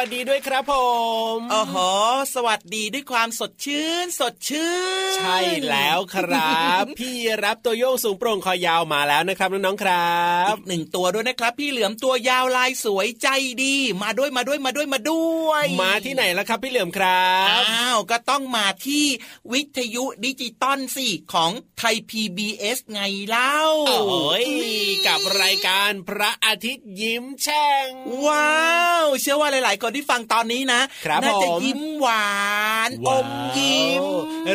วัสดีครับสวัสดีด้วยครับผมโอ้โหสวัสดีด้วยความสดชื่น สดชื่น ใช่แล้วครับ พี่รับตัวโยงสูงโปร่งคอยาวมาแล้วนะครับน้องๆครับอีกหนึ่งตัวด้วยนะครับ พี่เหลือมตัวยาวลายสวยใจดี มาด้วยมาด้วยมาด้วยมาด้วย มาที่ไหนแล้วครับ พี่เหลือมครับอ้าวก็ต้องมาที่วิทยุดิจิตอลสิของไทย PBS ไงเล่าโอ้ยกับรายการพระอาทิตย์ยิ้มแฉ่งว้าว เชื่อว่าหลาย ๆ คนที่ฟังตอนนี้นะครับน่าจะผมยิ้มหวานอว้าวมยิ้ม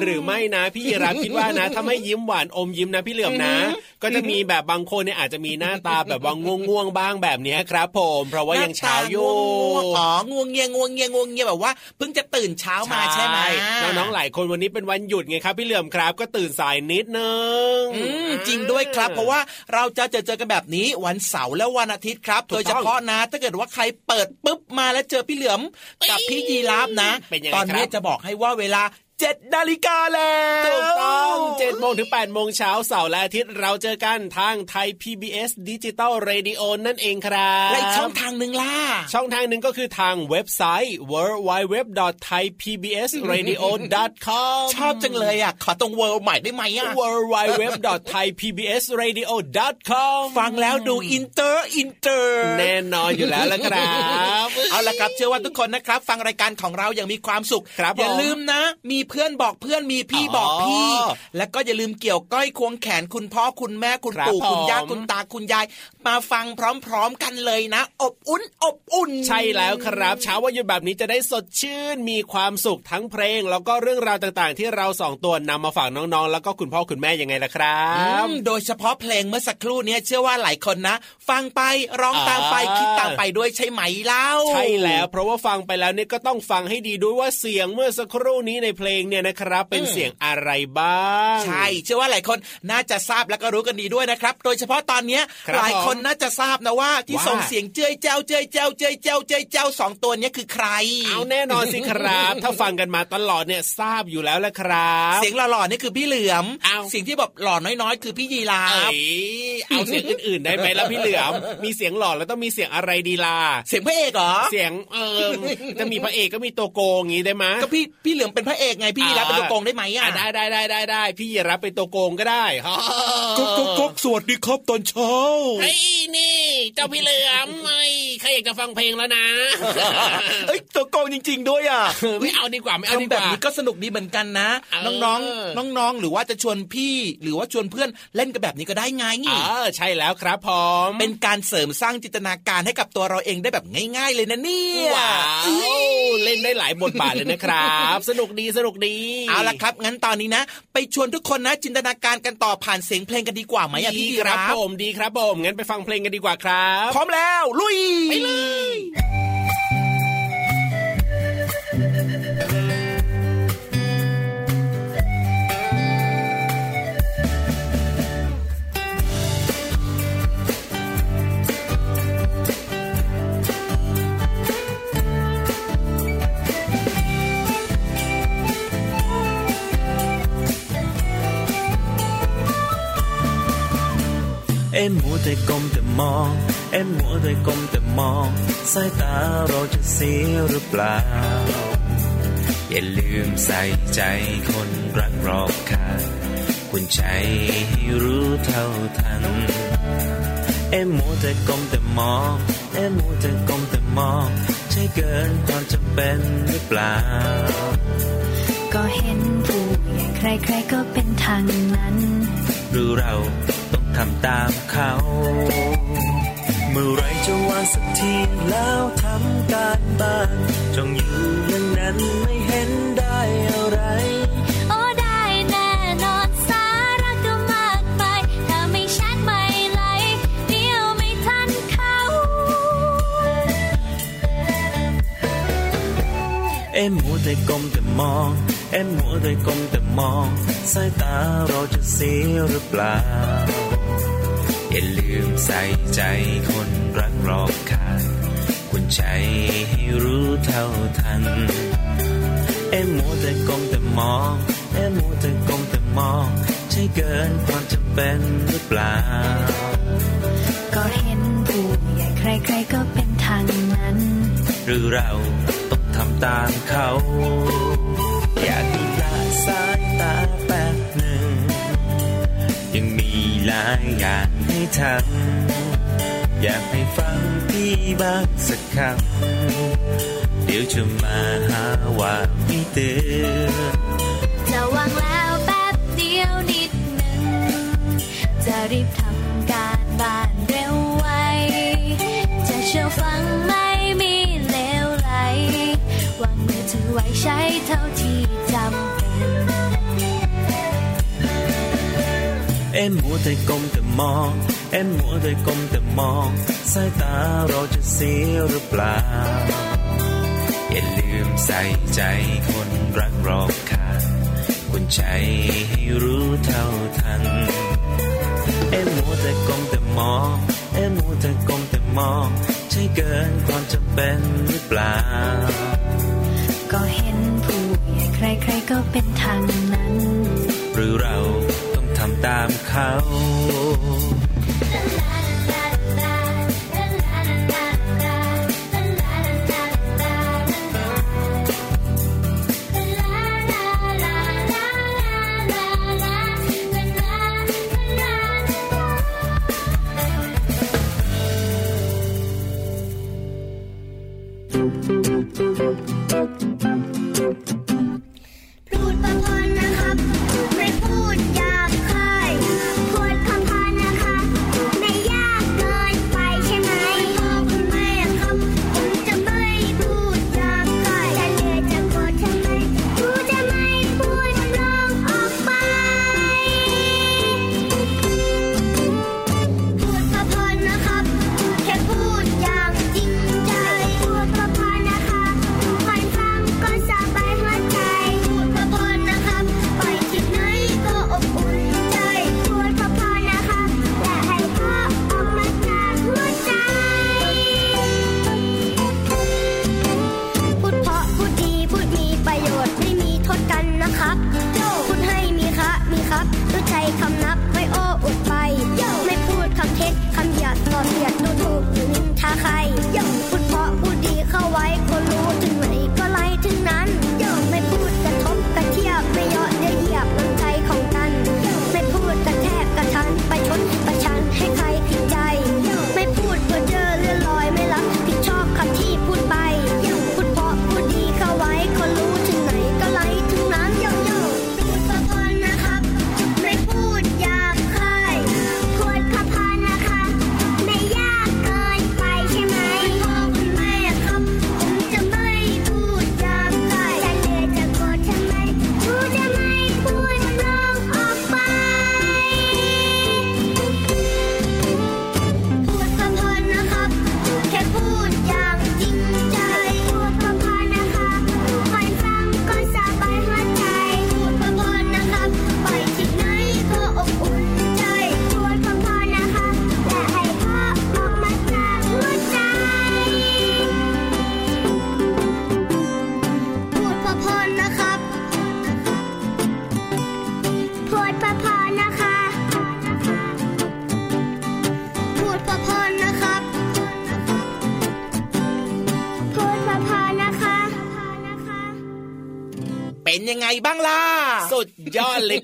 หรือไม่นะ พี่รับคิดว่านะถ้าไม่ยิ้มหวานอมยิ้มนะพี่เหลือมนะ ก็จะมีแบบบางคนเนี่ยอาจจะมีหน้าตาแบบว่าง่วงๆบ้างแบบเนี้ยครับผมเพราะว่ายังเช้าอยู่หน้ตาง่วงๆอ๋อง่วงเงียง่วงเงียง่วงเงียแบบว่าเพิ่งจะตื่นเช้ามาใช่ไหมน้องๆหลายคนวันนี้เป็นวันหยุดไงครับ พี่เหลือมครับ ก็ตื่นสายนิดนึอืมจริงด้วยครับ เพราะว่าเราจะเจอเจอกันแบบนี้วันเสาร์และวันอาทิตย์ครับถูกต้องโดยเฉพาะนะ ถ้าเกิดว่าใครเปิดปุ๊บมาแล้วเจอพี่เหลือมกับพี่ยีราฟนะเป็นยังไงตอนนี้ครับจะบอกให้ว่าเวลา เจ็ดนาฬิกาแล้วถูกต้อง7โมงถึง8โมงเช้าเสาร์และอาทิตย์เราเจอกันทางไทย PBS digital radio นั่นเองครับและอีกช่องทางหนึ่งล่ะ ช่องทางหนึ่งก็คือทางเว็บไซต์ www.thaipbsradio.com ชอบจังเลยอะ ขอตรงเวิร์ใหม่ได้ไหมอะ www.thaipbsradio.com ฟังแล้วดูอินเตอร์อินเตอร์แน่นอนอยู่แล้วละครับบ เอาละครับเชื่อว่าทุกคนนะครับ ฟังรายการของเราอย่างมีความสุขครับอย่าผมลืมนะ มีเพื่อนบอกเพื่อนมีพี่อ๋อบอกพี่ แล้วก็อย่าลืมเกี่ยวก้อยควงแขนคุณพ่อคุณแม่คุณครับปู่คุณย่าผมคุณตาคุณยาย มาฟังพร้อมๆกันเลยนะ อบอุ่นอบอุ่น ใช่แล้วครับเช้าวันหยุดแบบนี้จะได้สดชื่นมีความสุขทั้งเพลง แล้วก็เรื่องราวต่างๆ ที่เราสองตัวนำมาฝากน้องๆ แล้วก็คุณพ่อคุณแม่ยังไงล่ะครับอืมโดยเฉพาะเพลงเมื่อสักครู่เนี้ยเชื่อว่าหลายคนนะ ฟังไปร้องตามไปอ่าคิดตามไปด้วยใช่ไหมเล่าใช่แล้ว เพราะว่าฟังไปแล้วเนี่ยก็ต้องฟังให้ดีด้วยว่าเสียงเมื่อสักครู่นี้ในเพลงเนี่ยนะครับ เป็นเสียงอะไรบ้าง ใช่เชื่อว่าหลายคนน่าจะทราบแล้วก็รู้กันดีด้วยนะครับ โดยเฉพาะตอนเนี้ยครับหลายคนน่าจะทราบนะว่าที่ว่าส่งเสียงเจ้ยเจ้าเจ้ยเจ้าเจ้ยเจ้าเจ้ยเจ้าสองตัวเนี้ยคือใคร เอาแน่นอนสิครับ ถ้าฟังกันมาตลอดเนี่ยทราบอยู่แล้วแหละครับ เสียงหล่อๆนี่คือพี่เหลือมอ้าวเสียงที่แบบหล่อน้อยๆ คือพี่ยีราเอ้ฟยเอาเสียงอื่นๆได้ไหมล่ะพี่เหลือมมีเสียงหล่อแล้วต้องมีเสียงอะไรดีล่ะเสียงพระเอกเหรอเสียงเออจะมีพระเอกก็มีตัวโกงอย่างนี้ได้ไหมก็พี่พี่เหลือมเป็นพระเอกไงพี่ยีราฟเป็นตัวโกงได้ไหมอะอะได้ได้ได้ได้ได้พี่ยีรับเป็นตัวโกงก็ได้ก๊กก๊กก๊กสวัสดีครับตอนเช้าเฮ้ยนี่ เจ้าพี่เหลือมไอ้ยใครอยากจะฟังเพลงแล้วนะเอ้ยตัวโกงจริง ๆ ด้วยอะไม่เอาดีกว่าไม่เอาดีทำกแบบว่านี้ก็สนุกดีเหมือนกันนะเออน้องๆน้องๆหรือว่าจะชวนพี่หรือว่าชวนเพื่อนเล่นกันแบบนี้ก็ได้ไงเออใช่แล้วครับผมเป็นการเสริมสร้างจินตนาการให้กับตัวเราเองได้แบบง่าย ๆ เลยนะเนี่ยว้าวเล่นได้หลายบทบาทเลยนะครับ สนุกดีสนุกดีเอาละครับ งั้นตอนนี้นะ ไปชวนทุกคนนะจินตนาการกันต่อผ่านเสียงเพลงกันดีกว่าไหมอะดีพี่คครัรับบผมดีครับผมงั้นไปฟังเพลงกันดีกว่าครับ พร้อมแล้วลุยไปเลย อ็มมัวแต่ก้มแต่มอง เอ็มมัวแต่ก้มแต่มอง สายตาเราจะเสียหรือเปล่า อย่าลืมใส่ใจคนรักรอบค่างคุณใจให้รู้เท่าทัน เอ็มมัวแต่ก้มแต่มอง เอ็มมัวแต่ก้มแต่มอง ใช่เกินความจำเป็นหรือเปล่า ก็เห็นผู้ใหญ่ใครๆก็เป็นทางนั้นหรือเราต้อง ทำตามเขา เมื่อไรจะวางสักทีแล้วทำการบ้านจ้องอยู่อย่างนั้นไม่เห็นได้อะไรโอ้ได้แน่นอนสาระก็มากมายถ้าไม่แชทไม่ไลค์เดียวไม่ทันเขาเอ็มมัวแต่ก้มแต่มอง เอ็มมัวแต่ก้มแต่มอง สายตาเราจะเสียหรือเปล่าอย่าลืม ใส่ใจคนรักรอบค่างคุณใจให้รู้เท่าทัน เอ็มมัวแต่ก้มแต่มอง เอ็มมัวแต่ก้มแต่มอง ใช่เกินความจำเป็นหรือเปล่า ก็เห็นผู้ใหญ่ใครๆก็เป็นทางนั้นหหรือเราต้องทำตามเขา อยากให้ละสายตาแป๊บหนึ่งยังมีหลายอย่างให้ทำ อยากให้ฟังพี่บ้างสักคำเดี๋ยวจะมาหาว่าไม่เตือนจะวางแล้วแป๊บเดียวนิดหนึ่งจะรีบทำการบ้านเร็วไว จะเชื่อฟังไม่มีเลวไหลวางมือถือไว้ใช้เท่าที่จำเป็น เอ็มมัวแต่ก้มแต่มอง เอ็มมัวแต่ก้มแต่มองสายตาเราจะเสียหรือเปล่า อย่าลืมใส่ใจคนรักรอบค่างคุณใจให้รู้เท่าทัน เอ็มมัวแต่ก้มแต่มอง เอ็มมัวแต่ก้มแต่มอง ใช่เกินความจำเป็นหรือเปล่า ก็เห็นผู้ใหญ่ใครๆก็เป็นทางนั้น หรือเราต้องทำตามเขา Thank you.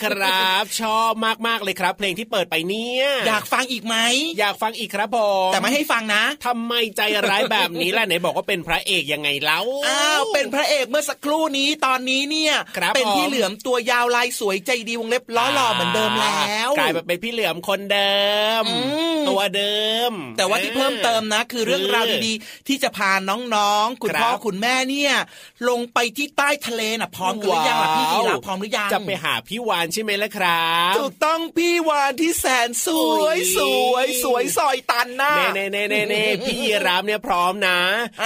ครับ ชอบมากๆเลยครับ เพลงที่เปิดไปเนี่ยอยากฟังอีกไหมอยากฟังอีกครับผมแต่ไม่ให้ฟังนะทำไมใจร้ายแบบนี้ล่ะไหนบอกว่าเป็นพระเอกยังไงเล่าอ้าวเป็นพระเอกเมื่อสักครู่นี้ตอนนี้เนี่ยครับเป็นผมพี่เหลือมตัวยาวลายสวยใจดีวงเล็บล้อหล่อเหมือนเดิมแล้วกลายมาเป็นพี่เหลือมคนเดิมอืมตัวเดิม แต่ว่าที่เพิ่มเติมนะ คือเรื่องราวดีๆที่จะพาน้องๆคุณครับพ่อคุณแม่เนี่ย ลงไปที่ใต้ทะเลน่ะพร้อมกันหรือยังล่ะพี่ยีราฟพร้อมหรือยังจะไปหาพี่วานใช่ไหมล่ะครับถูกต้องพี่วานที่แสนสวยสวยสวยซอยตันนะเน่เน่เน่เน่เน่พี่ยีรามเนี่ยพร้อมนะ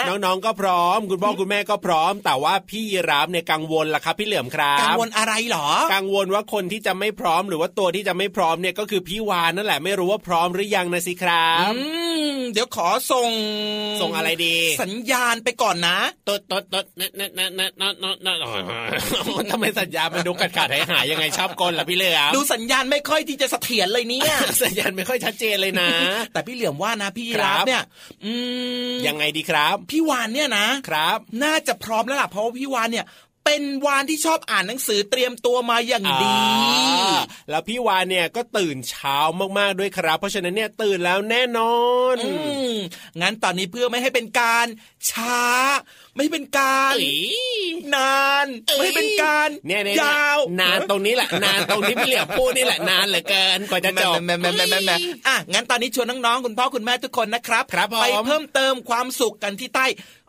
น้องๆก็พร้อม คุณพ่อคุณแม่ก็พร้อม แต่ว่าพี่ยีรามเนี่ยกังวลล่ะครับพี่เหลือมครับกังวลอะไรเหรอ กังวลว่าคนที่จะไม่พร้อมหรือว่าตัวที่จะไม่พร้อมเนี่ยก็คือพี่วานนั่นแหละไม่รู้ว่าพร้อมหรือยังนะสิครับอืม เดี๋ยวขอส่ง ส่งอะไรดี สัญญาณไปก่อนนะตดตดตดเนเนเนเนเนเนเนทำไมสัญญาณมันดูขาดขาดหายหายยังไงชอบกลล่ะพี่เหลือมดูสัญญาณไม่ค่อยที่จะเสถียรเลยเนี่ย สัญญาณไม่ค่อยชัดเจนเลยนะ แต่พี่เหลือมว่านะพี่ยีครัราบฟเนี่ย อืมยังไงดีครับ พี่วานเนี่ยนะครับ น่าจะพร้อมแล้วล่ะเพราะว่าพี่วานเนี่ย เป็นวานที่ชอบอ่านหนังสือเตรียมตัวมาอย่างดีอ่าแล้วพี่วานเนี่ยก็ตื่นเช้ามากๆด้วยครับ เพราะฉะนั้นเนี่ยตื่นแล้วแน่นอนอืมงั้นตอนนี้เพื่อไม่ให้เป็นการช้า ไม่ให้เป็นการเอ้ยนานเอ้ยไม่ให้เป็นการเนี่ยเนี่ยยาวนานตรงนี้แหละนานตรงที่พี่เหลือพูดนี่แหละนานเหลือเกินกว่าจะจบแม่แม่แม่แม่แม่อะงั้นตอนนี้ชวนน้องๆคุณพ่อคุณแม่ทุกคนนะครับครับผมไปเพิ่มเติมความสุขกันที่ใต้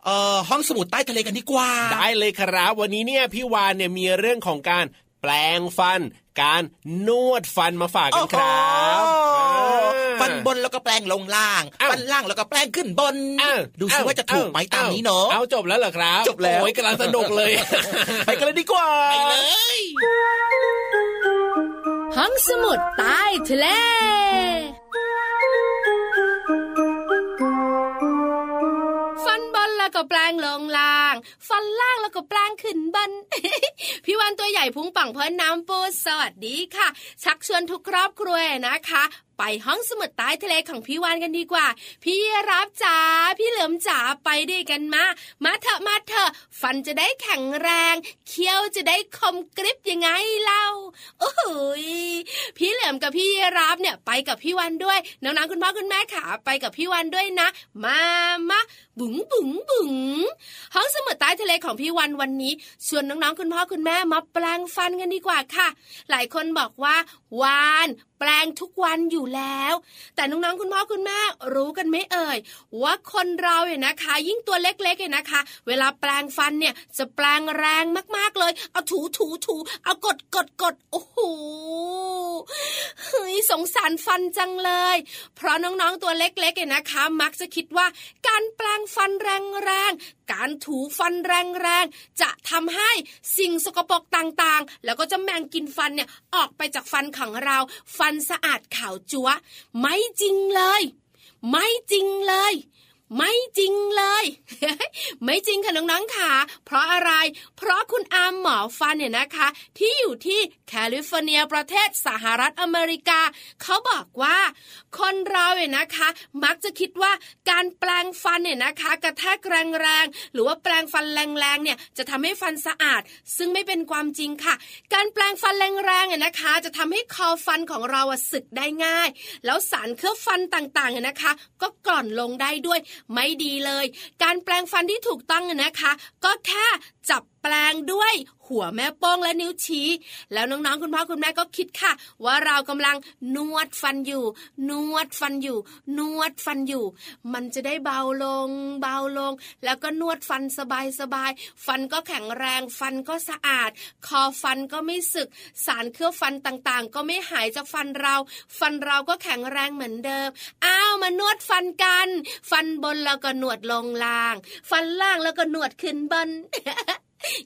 เอ่อห้องสมุดใต้ทะเลกันดีกว่า ได้เลยครับ วันนี้เนี่ยพี่วานเนี่ยมีเรื่องของการแปลงฟัน การนวดฟันมาฝากกันครับโอ้โหอ่าฟันบนแล้วก็แปลงลงล่างอ้าวฟันล่างแล้วก็แปลงขึ้นบนอ้าวดูสิว่าจะถูกไหมตามนี้เนาะเอาจบแล้วเหรอครับ จบแล้วโอ้ยกำลังสนุกเลย ไปกันเลยดีกว่าไปเลยห้องสมุดใต้ทะเล แล้วก็แปลงลงล่าง ฟันล่างแล้วก็แปลงขึ้นบนพี่วันตัวใหญ่พุงปังเพราะน้ำปูสวัสดีค่ะ ชักชวนทุกครอบครัวนะคะ ไปห้องสมุดใต้ทะเลของพี่วานกันดีกว่า พี่รับจ๋าพี่เหลือมจ๋าไปด้วยกันมา มาเถอะมาเถอะฟันจะได้แข็งแรง เคี้ยวจะได้คมกริบยังไงเล่าโอ้โหพี่เหลือมกับพี่รับเนี่ยไปกับพี่วันด้วยน้องๆคุณพ่อคุณแม่ขาไปกับพี่วันด้วยนะ มามาบุ๋งบุ๋งบุ๋งห้องสมุดใต้ทะเลของพี่วันวันนี้ชวนน้องๆคุณพ่อคุณแม่มาแปลงฟันกันดีกว่าค่ะ หลายคนบอกว่าวาน แปลงทุกวันอยู่แล้ว แต่น้องๆคุณพ่อคุณแม่รู้กันไหมเอ่ยว่าคนเราเนี่ยนะคะ ยิ่งตัวเล็กๆเนี่ยนะคะ เวลาแปลงฟันเนี่ยจะแปลงแรงมากๆเลย เอาถูถูถูเอากดกดกดโอ้โหเฮ้ยสงสารฟันจังเลย เพราะน้องๆตัวเล็กๆเนี่ยนะคะ มักจะคิดว่าการแปลงฟันแรงๆการถูฟันแรงๆจะทำให้สิ่งสกปรกต่างๆ แล้วก็จะแมงกินฟันเนี่ยออกไปจากฟันของเรา ฟันสะอาดขาวจั๊วไม่จริงเลย ไม่จริงเลย ไม่จริงเลย ไม่จริงค่ะน้องๆค่ะ เพราะอะไร เพราะคุณอามหมอฟันเนี่ยนะคะ ที่อยู่ที่แคลิฟอร์เนียประเทศสหรัฐอเมริกา เขาบอกว่า คนเราเนี่ยนะคะ มักจะคิดว่าการแปรงฟันเนี่ยนะคะ กระแทกแรงๆหรือว่าแปรงฟันแรงๆเนี่ยจะทำให้ฟันสะอาด ซึ่งไม่เป็นความจริงค่ะ การแปรงฟันแรงๆเนี่ยนะคะ จะทำให้คอฟันของเราสึกได้ง่าย แล้วสารเคลือบฟันต่างๆเนี่ยนะคะ ก็กร่อนลงได้ด้วยไม่ดีเลย การแปรงฟันที่ถูกต้องนะคะ ก็แค่จับแปลงด้วยหัวแม่โป้งและนิ้วชี้ แล้วน้องๆคุณพ่อคุณแม่ก็คิดค่ะ ว่าเรากำลังนวดฟันอยู่ นวดฟันอยู่ นวดฟันอยู่ มันจะได้เบาลง เบาลง แล้วก็นวดฟันสบายสบายๆฟันก็แข็งแรง ฟันก็สะอาด คอฟันก็ไม่สึก สารเคลือบฟันต่างๆ ก็ไม่หายจากฟันเรา ฟันเราก็แข็งแรงเหมือนเดิมอ้าว มานวดฟันกัน ฟันบนแล้วก็หนวดลงล่าง ฟันล่างแล้วก็หนวดขึ้นบน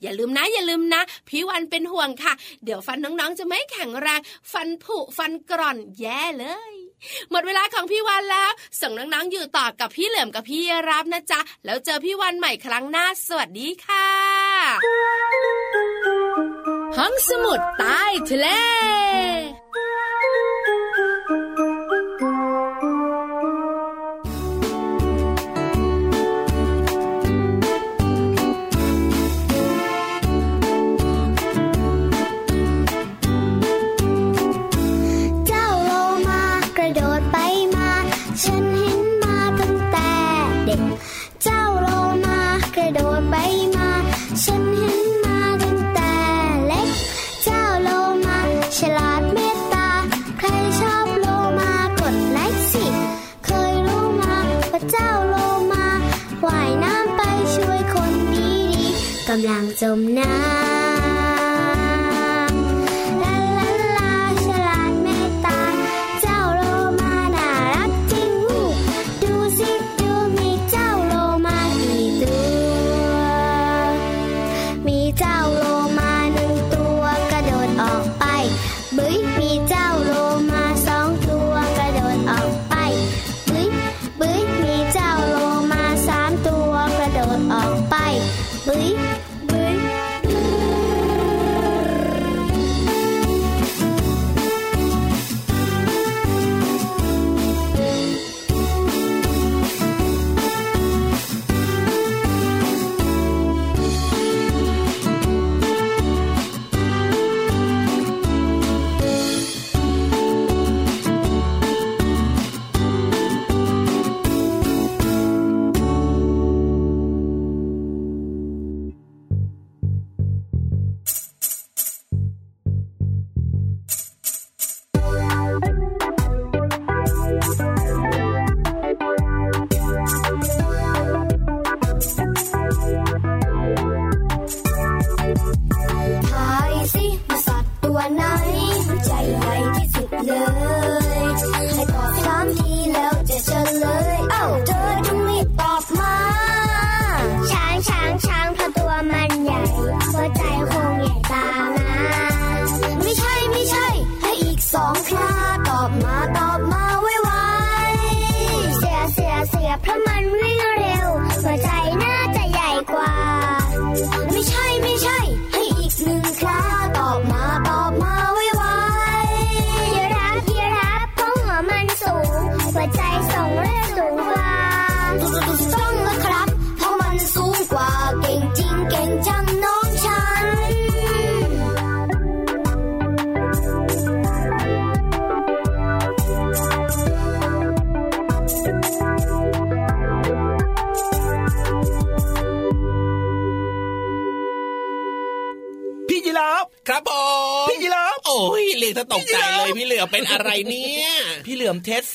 อย่าลืมนะอย่าลืมนะ พี่วันเป็นห่วงค่ะ เดี๋ยวฟันน้องๆ จะไม่แข็งแรง ฟันผุฟันกร่อนแย่เลย หมดเวลาของพี่วันแล้ว ส่งน้องๆ อยู่ต่อกับพี่เหลือมกับพี่รับนะจ๊ะ แล้วเจอพี่วันใหม่ครั้งหน้า สวัสดีค่ะ ห้องสมุดใต้ทะเล กำ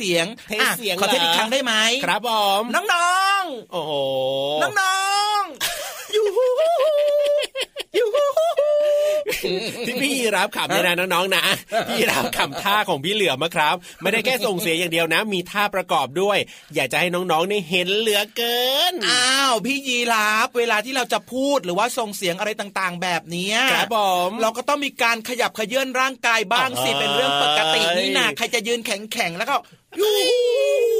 สเสียงเทสเสียงอะขอเทสเหรออีกครั้งได้ไหมครับผมน้องโอ้โหๆน้องๆอยู่ฮู้ฮู้อยู่ฮู้ฮู้ที่พี่ยีรับขำเนี่ยนะน้องๆนะพี่ยีรับขำท่าของพี่เหลือมอะครับ ไม่ได้แค่ส่งเสียงอย่างเดียวนะ มีท่าประกอบด้วย อยากจะให้น้องๆเนี่ยเห็นเหลือเกินอ้าวพี่ยีราฟเวลาที่เราจะพูดหรือว่าส่งเสียงอะไรต่างๆ แบบเนี้ยครับผมเราก็ต้องมีการขยับขยื่นร่างกายบ้างสิเอ้ยเป็นเรื่องปกตินี่นาใครจะยืนแข็งๆแล้วก็ ยู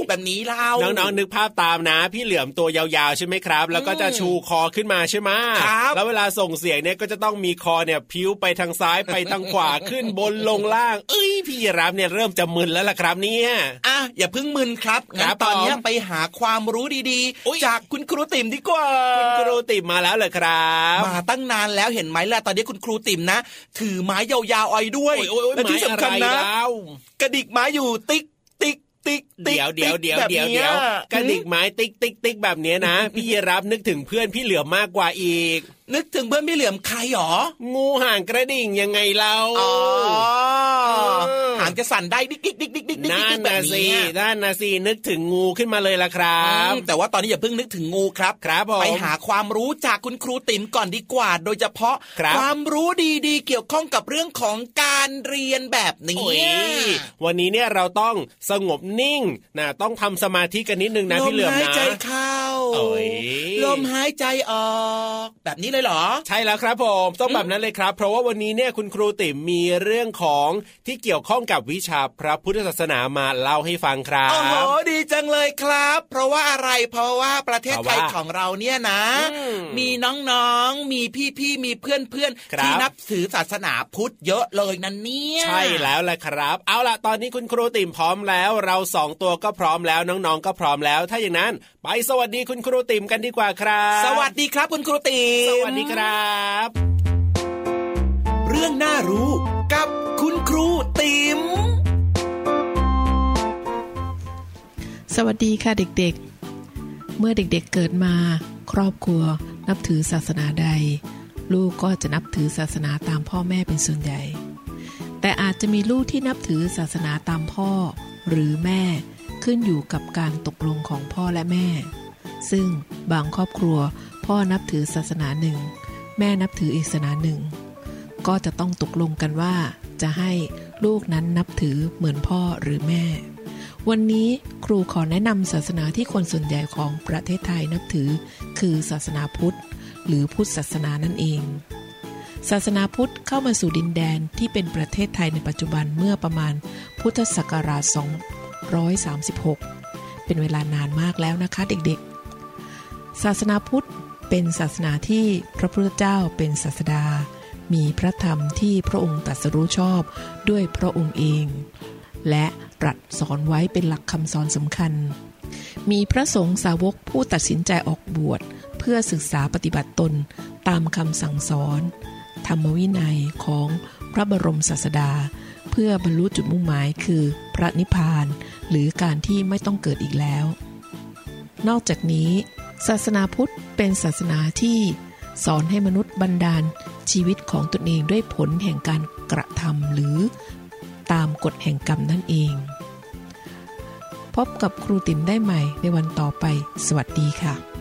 แบบนี้เล่าน้องๆนึกภาพตามนะ พี่เหลือมตัวยาวๆใช่ไหมครับ แล้วก็จะชูคอขึ้นมาใช่ไหมครับแล้วเวลาส่งเสียงเนี่ยก็จะต้องมีคอเนี่ยพิ้วไปทางซ้ายไปทางขวาขึ้นบนลงล่าง เอ้ยพี่ยีรับเนี่ยเริ่มจะมึนแล้วล่ะครับเนี่ยอะอย่าเพิ่งมึนครับครังั้นบตอนเนี้ยผมไปหาความรู้ดีอุ๊ยๆจากคุณครูติ๋มดีกว่า คุณครูติมมาแล้วเหรอครับ มาตั้งนานแล้วเห็นไหมล่ะตอนนี้คุณครูติ๋มนะ ถือไม้ยาวๆอ้อยด้วยโอ้ยโอ้ยโอ้ยและที่ไม้สำคัญอะไรนะแล้วกระดิกไม้อยู่ติ๊ก ติ๊กติ๊กติ๊กเดี๋ยวเดี๋ยวเดี๋ยวแบบเดี๋ยวนี้เดี๋ยวยกระดิกไม้ติ๊กติ๊กติ๊กแบบเนี้ยนะ พี่ยีราฟนึกถึงเพื่อนพี่เหลือมมากกว่าอีก นึกถึงเพื่อนพี่เหลือมใครหรอ งูหางกระดิ่งยังไงเราอ๋อเออหางจะสั่นได้ดิ๊กดิ๊กดิ๊กดิ๊กดิ๊กดิ๊กนั่นแบบนะสินี้นั่นนะสินึกถึงงูขึ้นมาเลยล่ะครับอืมแต่ว่าตอนนี้อย่าเพิ่งนึกถึงงูครับครับผมไปหาความรู้จากคุณครูติ๋มก่อนดีกว่า โดยเฉพาะครับความรู้ดีๆ เกี่ยวข้องกับเรื่องของการเรียนแบบนี้โอ้ยวันนี้เนี่ยเราต้องสงบนิ่งนะต้องทำสมาธิกันนิดนึงนะลพี่มเหลือมหายนะใจเข้าโอ้ยลมหายใจออกแบบนี้เลยเหรอ ใช่แล้วครับผมต้องแบบนั้นเลยครับ เพราะว่าวันนี้เนี่ยคุณครูติ๋มมีเรื่องของที่เกี่ยวข้องกับวิชาพระพุทธศาสนามาเล่าให้ฟังครัโอ้โหบดีจังเลยครับ เพราะว่าอะไรเพราะว่าประเทศไทยเพราะว่าของเราเนี่ยนะอืมมีน้องๆมีพี่ๆมีเพื่อนครับๆที่นับถือศาสนาพุทธเยอะเลยนั่นเนี่ยใช่แล้วแหละครับ เอาล่ะตอนนี้คุณครูติ๋มพร้อมแล้ว เราสองตัวก็พร้อมแล้วน้องๆก็พร้อมแล้ว ถ้าอย่างนั้น ไปสวัสดีคุณครูติ๋มกันดีกว่าครับ สวัสดีครับคุณครูติมสวัสดีครับ เรื่องน่ารู้กับคุณครูติมสวัสดีค่ะเด็กๆ เมื่อเด็กๆเกิดมา ครอบครัวนับถือศาสนาใด ลูกก็จะนับถือศาสนาตามพ่อแม่เป็นส่วนใหญ่ แต่อาจจะมีลูกที่นับถือศาสนาตามพ่อ หรือแม่ขึ้นอยู่กับการตกลงของพ่อและแม่ ซึ่งบางครอบครัว พ่อนับถือศาสนาหนึ่ง แม่นับถืออีกศาสนาหนึ่ง ก็จะต้องตกลงกันว่า จะให้ลูกนั้นนับถือเหมือนพ่อหรือแม่ วันนี้ครูขอแนะนำศาสนาที่คนส่วนใหญ่ของประเทศไทยนับถือ คือศาสนาพุทธ หรือพุทธศาสนานั่นเอง ศาสนาพุทธเข้ามาสู่ดินแดนที่เป็นประเทศไทยในปัจจุบันเมื่อประมาณพุทธศักราช 236 เป็นเวลานานมากแล้วนะคะเด็กๆ ศาสนาพุทธ เป็นศาสนาที่พระพุทธเจ้าเป็นศาสดา มีพระธรรมที่พระองค์ตรัสรู้ชอบด้วยพระองค์เอง และตรัสสอนไว้เป็นหลักคำสอนสำคัญ มีพระสงฆ์สาวกผู้ตัดสินใจออกบวช เพื่อศึกษาปฏิบัติตนตามคำสั่งสอน ธรรมวินัยของพระบรมศาสดา เพื่อบรรลุจุดมุ่งหมายคือพระนิพพาน หรือการที่ไม่ต้องเกิดอีกแล้ว นอกจากนี้ ศาสนาพุทธเป็นศาสนาที่สอนให้มนุษย์บันดาลชีวิตของตนเองด้วยผลแห่งการกระทำหรือตามกฎแห่งกรรมนั่นเอง พบกับครูติ๋มได้ใหม่ในวันต่อไป สวัสดีค่ะ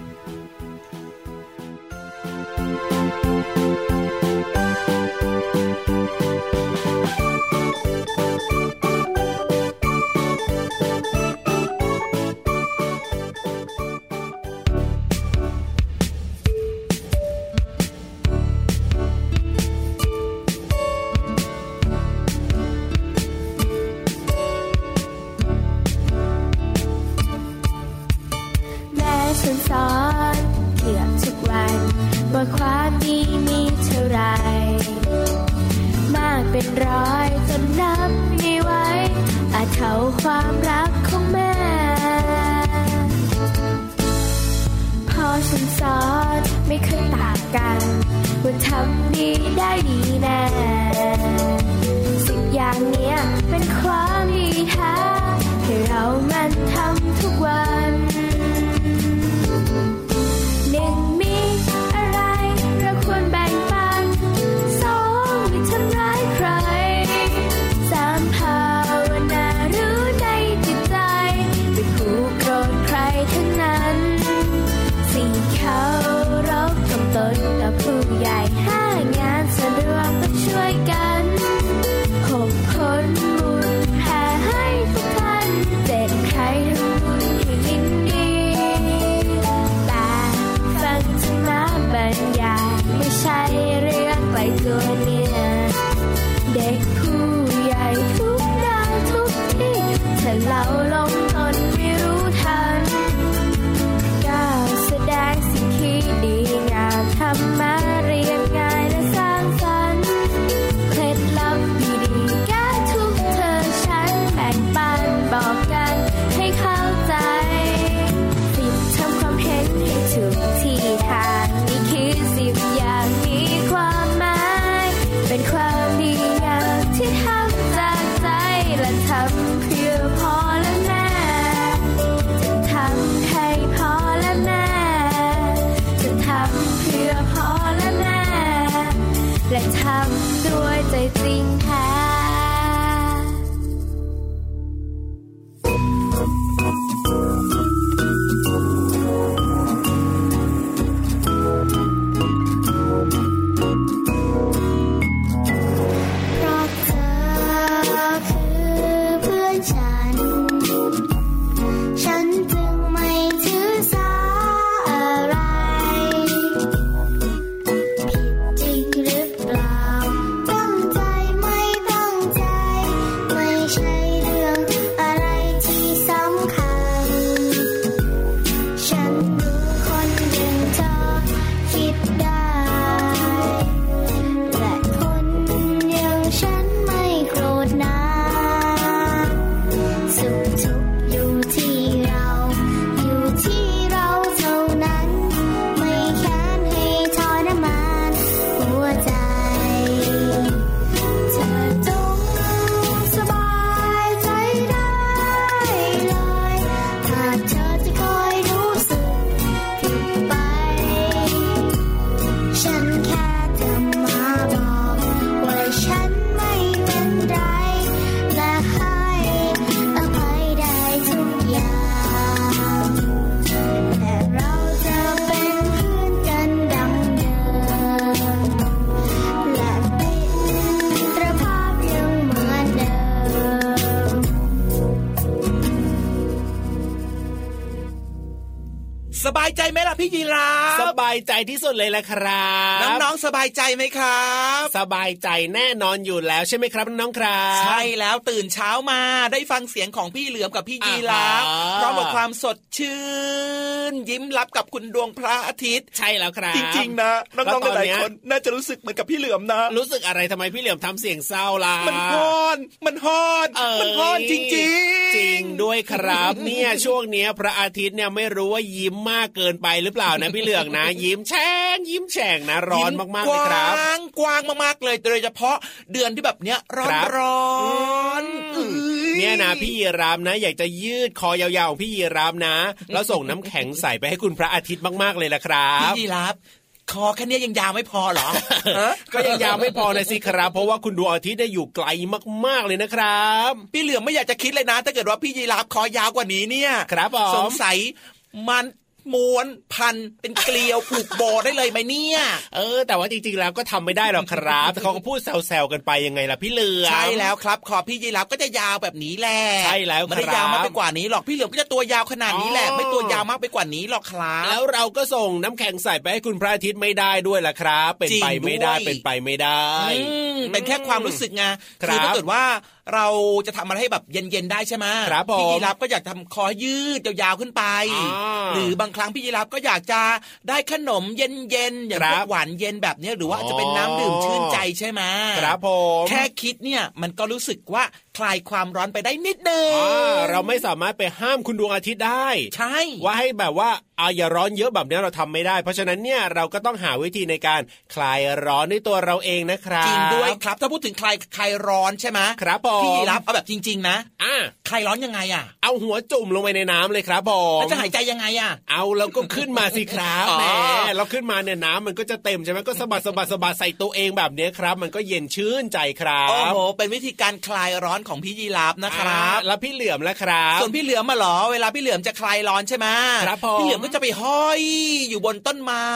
ามายใจที่สุดเลยละครับน้องๆสบายใจไหมครับ สบายใจแน่นอนอยู่แล้วใช่ไหมครับน้องๆครับใช่แล้วตื่นเช้ามาได้ฟังเสียงของพี่เหลือมกับพี่ยีราฟอ่าฮะพร้อมกับความสดชื่น ยิ้มรับกับคุณดวงพระอาทิตย์ ใช่แล้วครับ จริงๆนะน้แล้วองตอนๆหลายเนี้ยๆคนน่าจะรู้สึกเหมือนกับพี่เหลือมนะ รู้สึกอะไรทำไมพี่เหลือมทำเสียงเศร้าล่ะมันฮอนมันฮอนเอ้ยมันฮอนจริงๆ จริงด้วยครับ เนี่ยช่วงเนี้ยพระอาทิตย์เนี่ยไม่รู้ว่ายิ้มมากเกินไปหรือเปล่านะพี่เหลืองนะยิ้มแฉ่งยิ้มแฉ่งนะร้อนมากๆเลยครับกว้างกว้างมากๆเลยโดยเฉพาะเดือนที่แบบเนี้ยร้อนครับร้อนเนี่ยนะพี่ยีรามนะ อยากจะยืดคอยาวๆของพี่ยีรามนะ แล้วส่งน้ำแข็งใส่ไปให้คุณพระอาทิตย์มากๆเลยละครับพี่ยีรับคอแค่เนี้ยยังยาวไม่พอเหรอฮะก็ยังยาวไม่พอเลยสิครับ เพราะว่าคุณดวงอาทิตย์ได้อยู่ไกลมากๆเลยนะครับ พี่เหลือมไม่อยากจะคิดเลยนะ ถ้าเกิดว่าพี่ยีรับคอยาวกว่านี้เนี่ย ครับผมสงสัยมัน ม้วนพันเป็นเกลียวผูกโบได้เลยไหมเนี่ย เออ แต่ว่าจริงๆแล้วก็ทำไม่ได้หรอกครับแต่เขาก็พูดแซวๆกันไปยังไงล่ะพี่เหลือมใช่แล้วครับคอพี่ยีรับก็จะยาวแบบนี้แหละใช่แล้วไม่ได้ครับยาวมากไปกว่านี้หรอกพี่เหลือมก็จะตัวยาวขนาดนี้แหละอ๋อไม่ตัวยาวมากไปกว่านี้หรอกครับแล้วเราก็ส่งน้ำแข็งใส่ไปให้คุณพระอาทิตย์ไม่ได้ด้วยล่ะครับ เป็นไปไม่ได้จริงด้วยเป็นไปไม่ได้อืมเป็นแค่ความรู้สึกไงครับคือถ้าเกิดว่าเราจะทำอะไรให้แบบเย็นๆได้ใช่ไหมครับผมพี่ยีรับก็อยากทำคอยืดยาวๆขึ้นไปอ่าหรือบางครั้งพี่ยีรับก็อยากจะได้ขนมเย็นๆอย่างครัพวบกหวานเย็นแบบเนี้ยหรือว่าอาจจะเป็นน้ำดื่มชื่นใจใช่ไหมครับผมแค่คิดเนี่ยมันก็รู้สึกว่า คลายความร้อนไปได้นิดนึงอ่าเราไม่สามารถไปห้ามคุณดวงอาทิตย์ได้ ใช่ ว่าให้แบบว่าอาอย่าร้อนเยอะแบบนี้เราทำไม่ได้ เพราะฉะนั้นเนี่ยเราก็ต้องหาวิธีในการคลายร้อนด้วยตัวเราเองนะครับจริงด้วยครับถ้าพูดถึงคลายคลายร้อนใช่ไหมครับผมพี่รับเอาแบบจริง ๆ นะอะคลายร้อนยังไงอะ เอาหัวจุ่มลงไปในน้ำเลยครับผมแล้วจะหายใจยังไงอะ เอาแล้วก็ขึ้นมาสิครับอ๋อแหมเราขึ้นมาเนี่ยน้ำมันก็จะเต็มใช่ไหมก็สะบัดสะบัดสะบัดใส่ตัวเองแบบเนี้ยครับ มันก็เย็นชื่นใจครับโอ้โหเป็นวิธีการคลายร้อนของพี่ยีราฟนะครับอ่าแล้วพี่เหลือมแล้วครับ ส่วนพี่เหลือมมาหรอ เวลาพี่เหลือมจะคลายร้อนใช่ไหมครับผมพี่เหลือมก็จะไปห้อยอยู่บนต้นไม้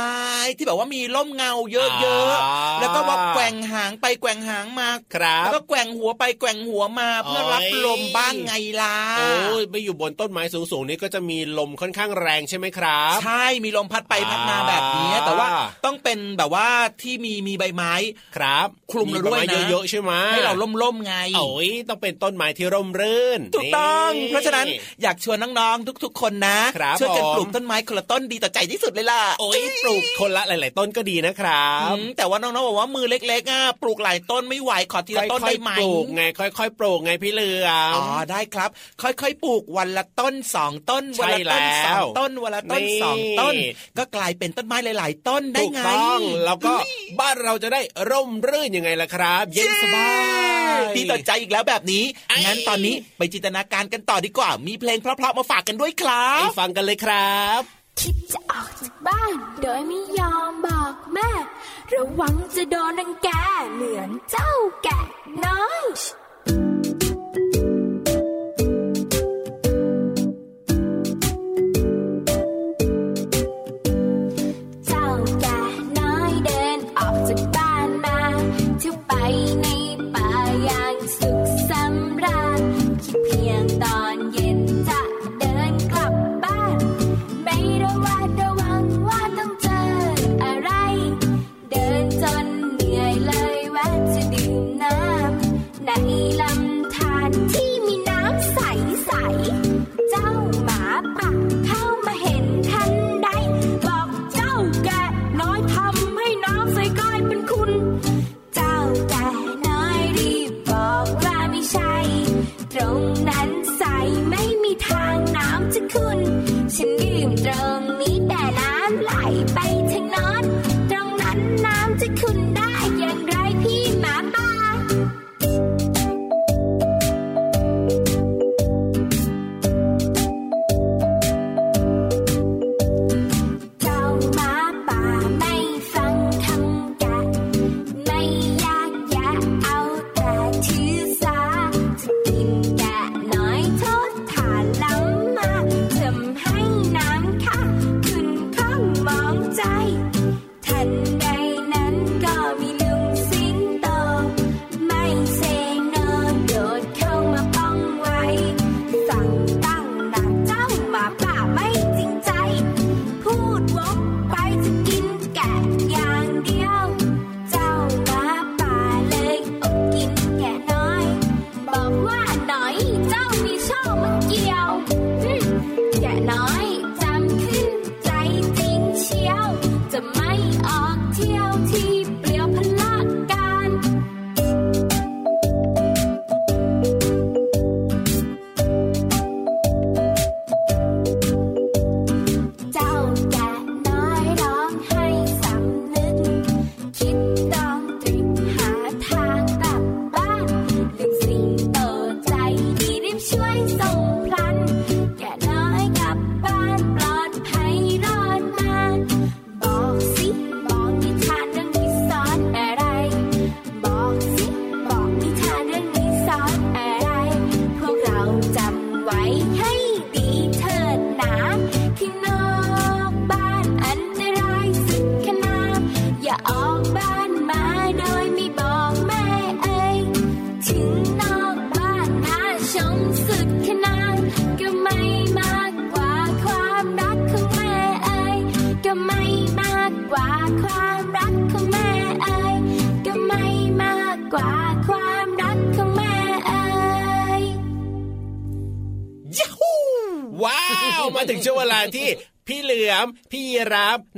ที่แบบว่ามีร่มเงาเยอะอ่าๆแล้วก็ว่าแกว่งหางไปแกว่งหางมาครับแล้วก็แกว่งหัวไปแกว่งหัวมาเพื่อรับโอ้ยลมบ้างไงล่ะ โอ้ยไปอยู่บนต้นไม้สูงๆนี่ก็จะมีลมค่อนข้างแรงใช่ไหมครับ ใช่ มีลมพัดไปพัดมาแบบนี้อ่าแต่ว่าต้องเป็นแบบว่าที่มีมีใบไม้ครับ คลุมเราด้วยนะใบไม้เยอะๆใช่ไหมให้เราล่มๆไงโอ้ยต้องเป็นต้นไม้ที่ร่มรื่นถูกต้องนี่เพราะฉะนั้นอยากชวนน้องๆทุก ๆ คนนะครับช่วยกันผมปลูกต้นไม้คนละต้นดีต่อใจที่สุดเลยล่ะโอ้ยปลูกคนละหลาย ๆ ต้นก็ดีนะครับอืมแต่ว่าน้องๆบอกว่ามือเล็กๆอะปลูกหลายต้นไม่ไหวขอทีละต้นค่อได้ยไหมๆปลูกไงค่อยๆปลูกไงพี่เหลือมอ๋อได้ครับ ค่อยๆปลูกวันละต้นสองต้นใช่วันละต้นสองแล้วต้นวันละต้นนี่สองต้น ก็กลายเป็นต้นไม้หลาย ๆ ต้นได้ถูกไงต้องแล้วก็บ้านเราจะได้ร่มรื่นยังไงล่ะครับ เย็นสบายดีต่อใจอีกแล้วแบบนี้ไอ้งั้นตอนนี้ไปจินตนาการกันต่อดีกว่า มีเพลงเพราะๆมาฝากกันด้วยครัไปบฟังกันเลยครับคิดจะออกจากบ้าน โดยไม่ยอมบอกแม่ ระวังจะโดนรังแกเหมือนเจ้าแกะน้อย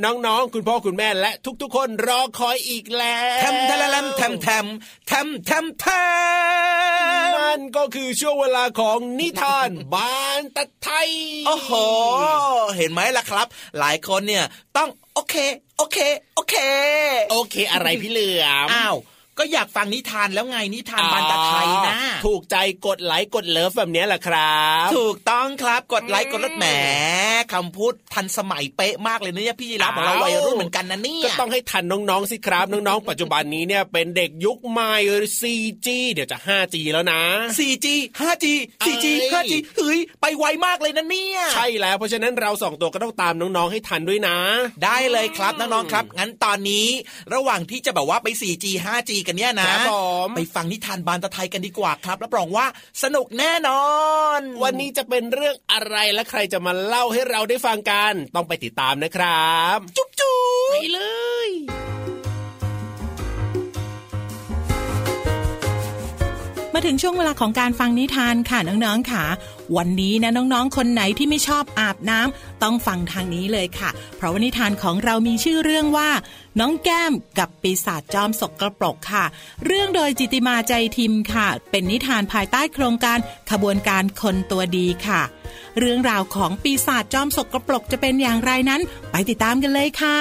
น้องๆ คุณพ่อคุณแม่และทุกๆ คนรอคอยอีกแล้วแทมทะละลำแทมแทมแทมแทมแทมนั่นก็คือช่วงเวลาของนิทานบานตะไทยโอ้โห เห็นไหมล่ะครับ หลายคนเนี่ยต้องโอเค โอเค โอเค โอเคอะไรพี่เหลือมอ้าว ก็อยากฟังนิทานแล้วไงนิทานบานตะไทยนะถูกใจกดไลค์กดเลิฟแบบนี้แหละครับ ถูกต้องครับกดไลค์กดรถแหมคำพูดทันสมัยเป๊ะมากเลยนะเนี่ยพี่ยีรับของเราวัยรุ่นเหมือนกันนะเนี่ยก็ต้องให้ทันน้องๆสิครับน้องๆ ปัจจุบันนี้เนี่ยเป็นเด็กยุคใหม่ 4G เดี๋ยวจะ 5G แล้วนะ 4G 5G 4G เอ้ย 5G เฮ้ยไปไวมากเลยนะเนี่ยใช่แล้วเพราะฉะนั้นเราสองตัวก็ต้องตามน้องๆให้ทันด้วยนะ ได้เลยครับน้องๆครับ งั้นตอนนี้ ระหว่างที่จะแบบว่าไป 4G 5G กันเนี่ยนะครับผมไปฟังนิทานบานตะไทยกันดีกว่าครับรับรองว่าสนุกแน่นอน วันนี้จะเป็นเรื่องอะไรและใครจะมาเล่าให้เราได้ฟังกัน ต้องไปติดตามนะครับ จุ๊บจุ๊บไปเลย มาถึงช่วงเวลาของการฟังนิทานค่ะน้องๆค่ะ วันนี้นะน้องๆ คนไหนที่ไม่ชอบอาบน้ำต้องฟังทางนี้เลยค่ะ เพราะว่านิทานของเรามีชื่อเรื่องว่า น้องแก้มกับปีศาจจอมสกรปรกค่ะ เรื่องโดยจิติมาใจทิมค่ะ เป็นนิทานภายใต้โครงการขบวนการคนตัวดีค่ะ เรื่องราวของปีศาจจอมสกรปรกจะเป็นอย่างไรนั้น ไปติดตามกันเลยค่ะ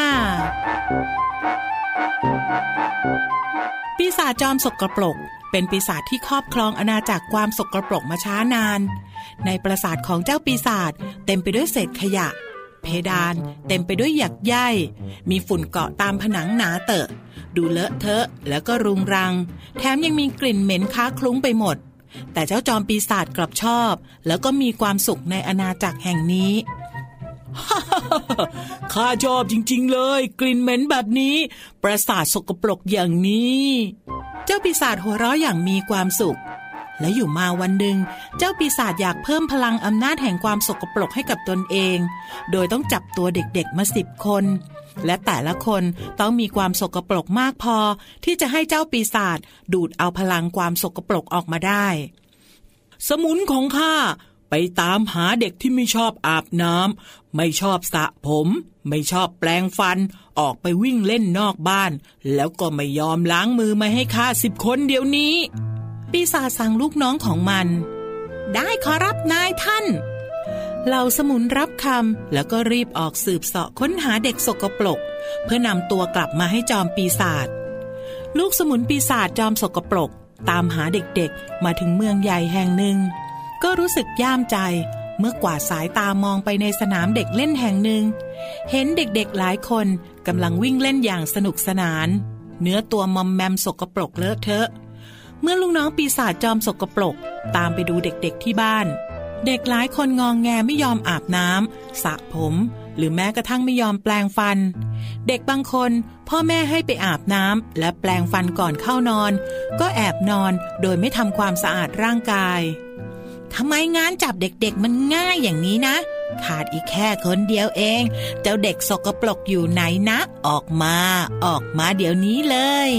ปีศาจจอมสกรปรก เป็นปีศาจที่ครอบครองอาณาจักรความสกรปรกมาช้านาน ในปราสาทของเจ้าปีศาจเต็มไปด้วยเศษขยะ เพดาน เต็มไปด้วยหยักใยมีฝุ่นเกาะตามผนังหนาเตอะ ดูเลอะเทอะแล้วก็รุงรัง แถมยังมีกลิ่นเหม็นค้าคลุ้งไปหมด แต่เจ้าจอมปีศาจกลับชอบ แล้วก็มีความสุขในอาณาจักรแห่งนี้ ข้าชอบจริงๆเลย กลิ่นเหม็นแบบนี้ ประสาทสกปรกอย่างนี้ เจ้าปีศาจหัวเราะอย่างมีความสุข และอยู่มาวันหนึ่ง เจ้าปีศาจอยากเพิ่มพลังอำนาจแห่งความสกปรกให้กับตนเอง โดยต้องจับตัวเด็กๆมาสิบคน และแต่ละคนต้องมีความสกปรกมากพอ ที่จะให้เจ้าปีศาจดูดเอาพลังความสกปรกออกมาได้ สมุนของข้า ไปตามหาเด็กที่ไม่ชอบอาบน้ำไม่ชอบสระผม ไม่ชอบแปลงฟัน ออกไปวิ่งเล่นนอกบ้าน แล้วก็ไม่ยอมล้างมือมาให้ข้าสิบคนเดี๋ยวนี้ ปีศาจสั่งลูกน้องของมัน ได้ขอรับนายท่านเหล่าสมุนรับคำแล้วก็รีบออกสืบเสาะค้นหาเด็กสกปรกเพื่อนำตัวกลับมาให้จอมปีศาจลูกสมุนปีศาจจอมสกปรกตามหาเด็กๆ มาถึงเมืองใหญ่แห่งหนึ่ง ก็รู้สึกย่ามใจ เมื่อกว่าสายตามองไปในสนามเด็กเล่นแห่งหนึ่ง เห็นเด็กๆหลายคนกำลังวิ่งเล่นอย่างสนุกสนาน เนื้อตัวมอมแมมสกปรกเลอะเทอะ เมื่อลูกน้องปีศาจจอมสกปรก ตามไปดูเด็กๆที่บ้าน เด็กหลายคนงองแงไม่ยอมอาบน้ำสระผม หรือแม้กระทั่งไม่ยอมแปลงฟัน เด็กบางคน พ่อแม่ให้ไปอาบน้ำและแปลงฟันก่อนเข้านอน ก็แอบนอนโดยไม่ทำความสะอาดร่างกาย ทำไมงานจับเด็กๆมันง่ายอย่างนี้นะ ขาดอีกแค่คนเดียวเอง เจ้าเด็กสกปรกอยู่ไหนนะ ออกมา ออกมาเดี๋ยวนี้เลย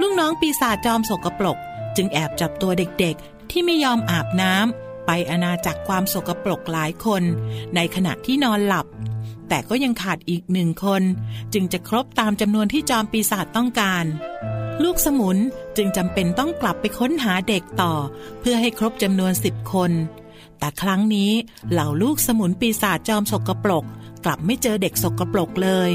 ลูกน้องปีศาจจอมสกปรก จึงแอบจับตัวเด็กๆ ที่ไม่ยอมอาบน้ำไปอาณาจักความสกปรกหลายคน ในขณะที่นอนหลับ แต่ก็ยังขาดอีกหนึ่งคน จึงจะครบตามจำนวนที่จอมปีศาจต้องการ ลูกสมุนจึงจำเป็นต้องกลับไปค้นหาเด็กต่อ เพื่อให้ครบจำนวนสิบคน แต่ครั้งนี้เหล่าลูกสมุนปีศาจจอมสกรปรก กลับไม่เจอเด็กสกรปรกเลย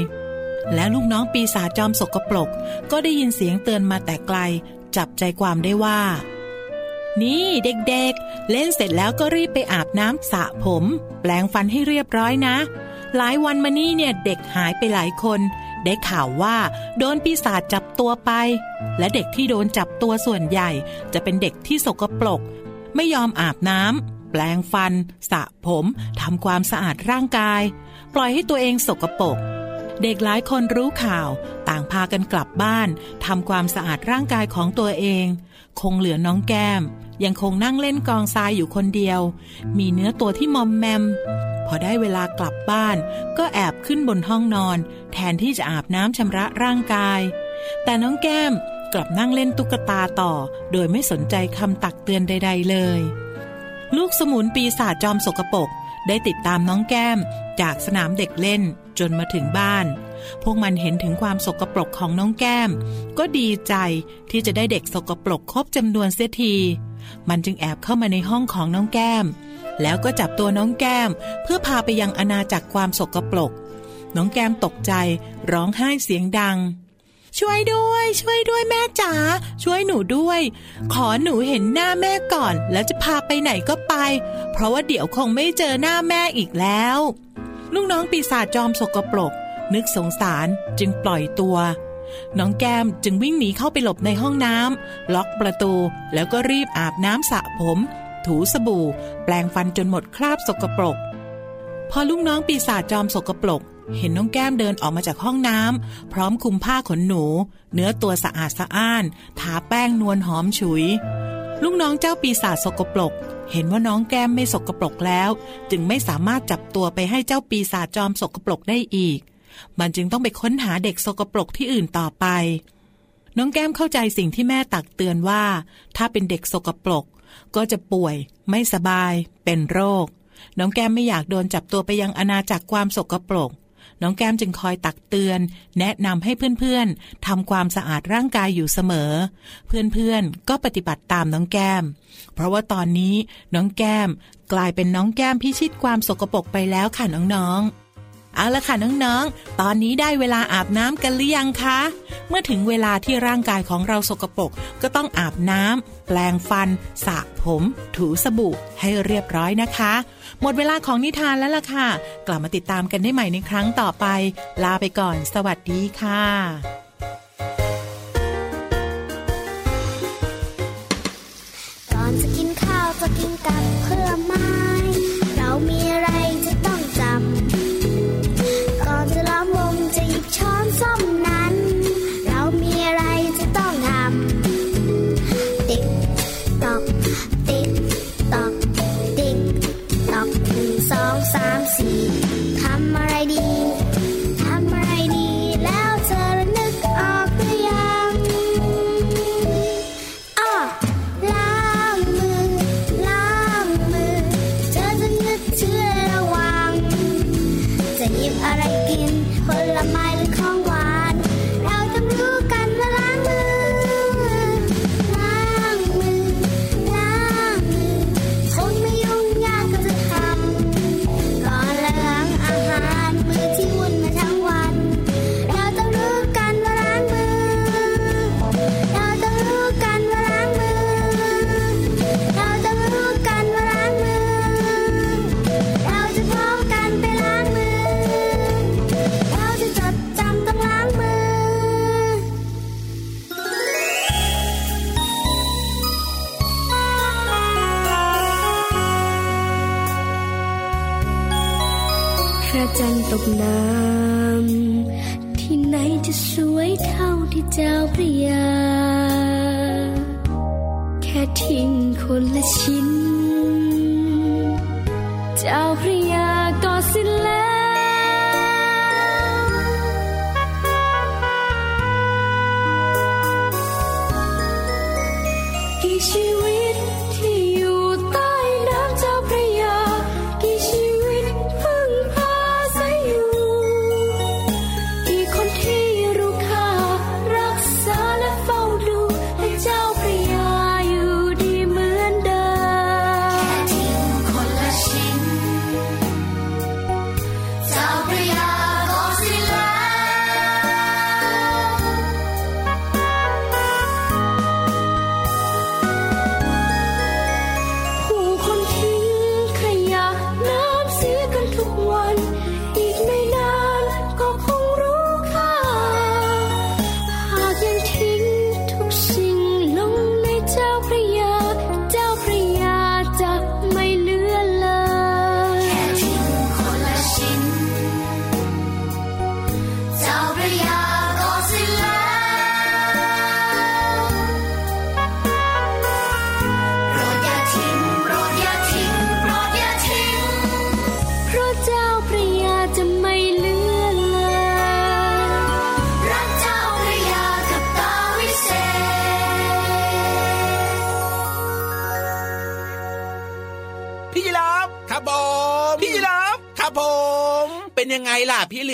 และลูกน้องปีศาจจอมสกรปรก ก็ได้ยินเสียงเตือนมาแต่ไกล จับใจความได้ว่า นี่เด็กๆ เล่นเสร็จแล้วก็รีบไปอาบน้ำสระผม แปลงฟันให้เรียบร้อยนะ หลายวันมานี่เนี่ยเด็กหายไปหลายคน ได้ข่าวว่า โดนปีศาจจับตัวไป และเด็กที่โดนจับตัวส่วนใหญ่ จะเป็นเด็กที่สกปรก ไม่ยอมอาบน้ำแปลงฟัน สระผมทำความสะอาดร่างกาย ปล่อยให้ตัวเองสกปรกเด็กหลายคนรู้ข่าว ต่างพากันกลับบ้านทำความสะอาดร่างกายของตัวเอง คงเหลือน้องแก้ม ยังคงนั่งเล่นกองทรายอยู่คนเดียว มีเนื้อตัวที่มอมแมม พอได้เวลากลับบ้าน ก็แอบขึ้นบนห้องนอน แทนที่จะอาบน้ำชำระร่างกาย แต่น้องแก้มกลับนั่งเล่นตุ๊กตาต่อ โดยไม่สนใจคำตักเตือนใด ๆ เลย ลูกสมุนปีศาจจอมสกปรกได้ติดตามน้องแก้ม จากสนามเด็กเล่นจนมาถึงบ้าน พวกมันเห็นถึงความสกปรกของน้องแก้ม ก็ดีใจที่จะได้เด็กสกปรกครบจำนวนเสียที มันจึงแอบเข้ามาในห้องของน้องแก้ม แล้วก็จับตัวน้องแก้ม เพื่อพาไปยังอาณาจักรความสกปรก น้องแก้มตกใจ ร้องไห้เสียงดัง ช่วยด้วย ช่วยด้วยแม่จ๋าช่วยหนูด้วย ขอหนูเห็นหน้าแม่ก่อน แล้วจะพาไปไหนก็ไป เพราะว่าเดี๋ยวคงไม่เจอหน้าแม่อีกแล้วลูกน้องปีศาจจอมสกปรกนึกสงสารจึงปล่อยตัว น้องแก้มจึงวิ่งหนีเข้าไปหลบในห้องน้ำล็อกประตูแล้วก็รีบอาบน้ำสระผม ถูสบู่ แปลงฟันจนหมดคราบสกปรก พอลูกน้องปีศาจจอมสกปรก เห็นน้องแก้มเดินออกมาจากห้องน้ำพร้อมคลุมผ้าขนหนู เนื้อตัวสะอาดสะอ้าน ทาแป้งนวลหอมฉุย ลูกน้องเจ้าปีศาจสกปรกเห็นว่าน้องแก้มไม่สกปรกแล้ว จึงไม่สามารถจับตัวไปให้เจ้าปีศาจจอมสกปรกได้อีก มันจึงต้องไปค้นหาเด็กสกปรกที่อื่นต่อไป น้องแก้มเข้าใจสิ่งที่แม่ตักเตือนว่า ถ้าเป็นเด็กสกปรก ก็จะป่วย ไม่สบาย เป็นโรค น้องแก้มไม่อยากโดนจับตัวไปยังอาณาจักรความสกปรก น้องแก้มจึงคอยตักเตือน แนะนำให้เพื่อนๆทำความสะอาดร่างกายอยู่เสมอ เพื่อนๆก็ปฏิบัติตามน้องแก้ม เพราะว่าตอนนี้น้องแก้มกลายเป็นน้องแก้มพิชิตความสกปรกไปแล้วค่ะน้องๆ เอาละค่ะน้องๆ ตอนนี้ได้เวลาอาบน้ำกันหรือยังคะ เมื่อถึงเวลาที่ร่างกายของเราสกปรกก็ต้องอาบน้ำแปลงฟัน สระผม ถูสบู่ให้เรียบร้อยนะคะ หมดเวลาของนิทานแล้วล่ะค่ะ กลับมาติดตามกันได้ใหม่ในครั้งต่อไป ลาไปก่อน สวัสดีค่ะก่อนจะกินข้าวจะกินกับเพื่อไม้ เรามีอะไรจะต้องจำ ช้อนส้อมนั้น